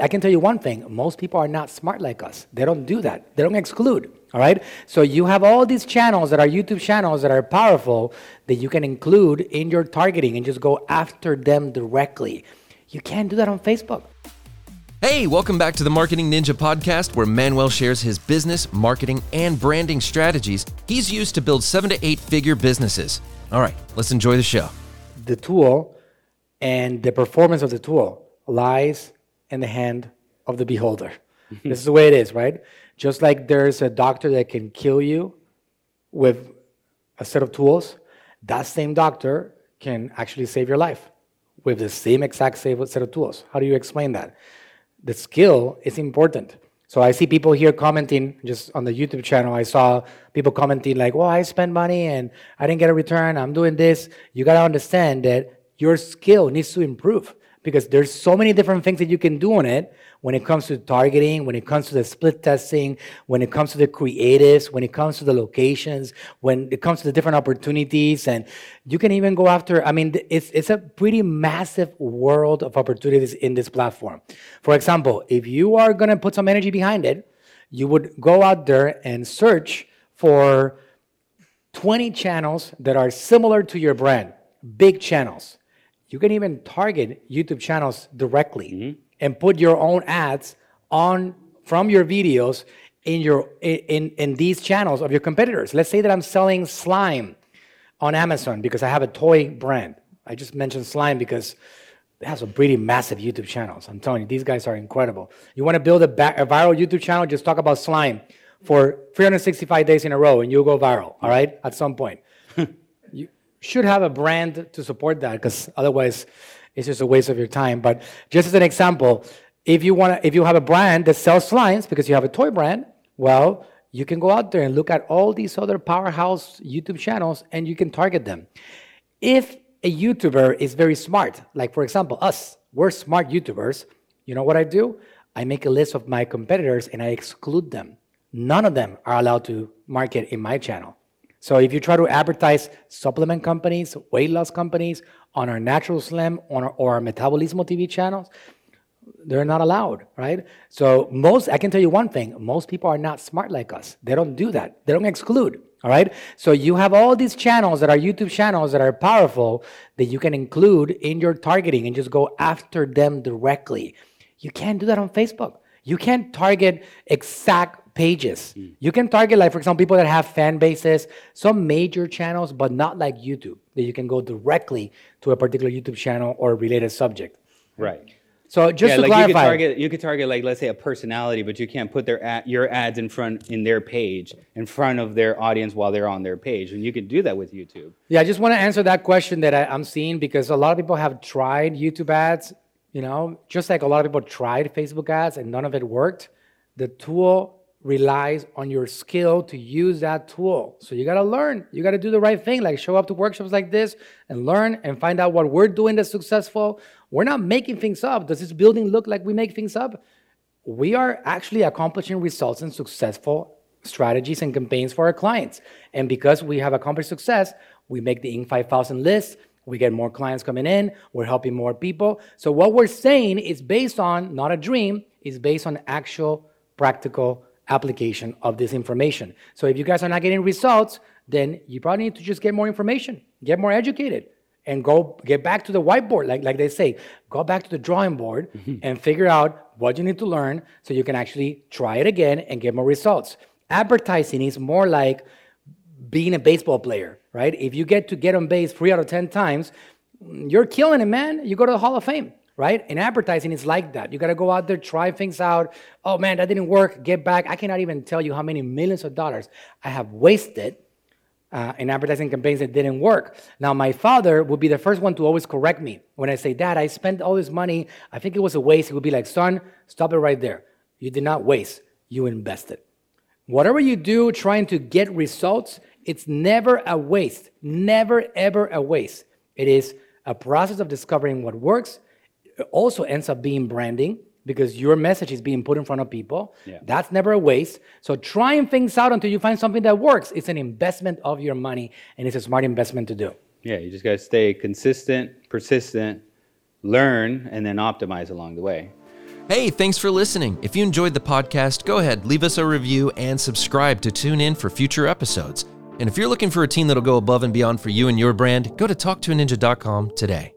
I can tell you one thing most people are not smart like us. They don't do that, they don't exclude. All right. So you have all these channels that are YouTube channels that are powerful that you can include in your targeting and just go after them directly. You can't do that on Facebook. Hey, welcome back to the Marketing Ninja podcast, where Manuel shares his business, marketing, and branding strategies he's used to build seven to eight figure businesses. All right, let's enjoy the show. The tool and the performance of the tool lies in the hand of the beholder. this is the way it is, right? Just like there's a doctor that can kill you with a set of tools, that same doctor can actually save your life with the same exact same set of tools. How do you explain that? The skill is important. So I see people here commenting just on the YouTube channel. I saw people commenting like, "Well, I spend money and I didn't get a return. I'm doing this." You got to understand that your skill needs to improve because there's so many different things that you can do on it when it comes to targeting, when it comes to the split testing, when it comes to the creatives, when it comes to the locations, when it comes to the different opportunities, and you can even go after. I mean, it's it's a pretty massive world of opportunities in this platform. For example, if you are gonna put some energy behind it, you would go out there and search for 20 channels that are similar to your brand, big channels you can even target YouTube channels directly mm-hmm. and put your own ads on from your videos in your in in these channels of your competitors. Let's say that I'm selling slime on Amazon because I have a toy brand. I just mentioned slime because it has some pretty massive YouTube channels. I'm telling you, these guys are incredible. You want to build a, ba- a viral YouTube channel? Just talk about slime for 365 days in a row, and you'll go viral. All right, at some point should have a brand to support that because otherwise it's just a waste of your time. But just as an example, if you want if you have a brand that sells slimes because you have a toy brand, well, you can go out there and look at all these other powerhouse YouTube channels and you can target them. If a YouTuber is very smart, like for example, us, we're smart YouTubers, you know what I do? I make a list of my competitors and I exclude them. None of them are allowed to market in my channel. So if you try to advertise supplement companies, weight loss companies on our Natural Slim or, or our Metabolismo TV channels, they're not allowed, right? So most, I can tell you one thing: most people are not smart like us. They don't do that. They don't exclude. All right. So you have all these channels that are YouTube channels that are powerful that you can include in your targeting and just go after them directly. You can't do that on Facebook. You can't target exact pages. Mm. You can target, like, for example, people that have fan bases, some major channels, but not like YouTube, that you can go directly to a particular YouTube channel or related subject. Right. So just yeah, to like clarify, you could target, you could target like let's say a personality, but you can't put their ad, your ads in front in their page in front of their audience while they're on their page, and you can do that with YouTube. Yeah, I just want to answer that question that I, I'm seeing because a lot of people have tried YouTube ads. You know, just like a lot of people tried Facebook ads and none of it worked. The tool relies on your skill to use that tool. So you got to learn. You got to do the right thing, like show up to workshops like this and learn and find out what we're doing that's successful. We're not making things up. Does this building look like we make things up? We are actually accomplishing results and successful strategies and campaigns for our clients. And because we have accomplished success, we make the Inc. 5000 list. We get more clients coming in. We're helping more people. So what we're saying is based on not a dream, it's based on actual practical application of this information. So if you guys are not getting results, then you probably need to just get more information, get more educated, and go get back to the whiteboard, like, like they say, go back to the drawing board mm-hmm. and figure out what you need to learn so you can actually try it again and get more results. Advertising is more like being a baseball player, right? If you get to get on base three out of 10 times, you're killing it, man. You go to the Hall of Fame right? In advertising, it's like that. You got to go out there, try things out. Oh man, that didn't work. Get back. I cannot even tell you how many millions of dollars I have wasted uh, in advertising campaigns that didn't work. Now, my father would be the first one to always correct me when I say, Dad, I spent all this money. I think it was a waste. He would be like, Son, stop it right there. You did not waste, you invested. Whatever you do trying to get results, it's never a waste. Never, ever a waste. It is a process of discovering what works also ends up being branding because your message is being put in front of people. Yeah. That's never a waste. So trying things out until you find something that works. It's an investment of your money and it's a smart investment to do. Yeah, you just got to stay consistent, persistent, learn, and then optimize along the way. Hey, thanks for listening. If you enjoyed the podcast, go ahead, leave us a review and subscribe to tune in for future episodes. And if you're looking for a team that'll go above and beyond for you and your brand, go to talktoaninja.com today.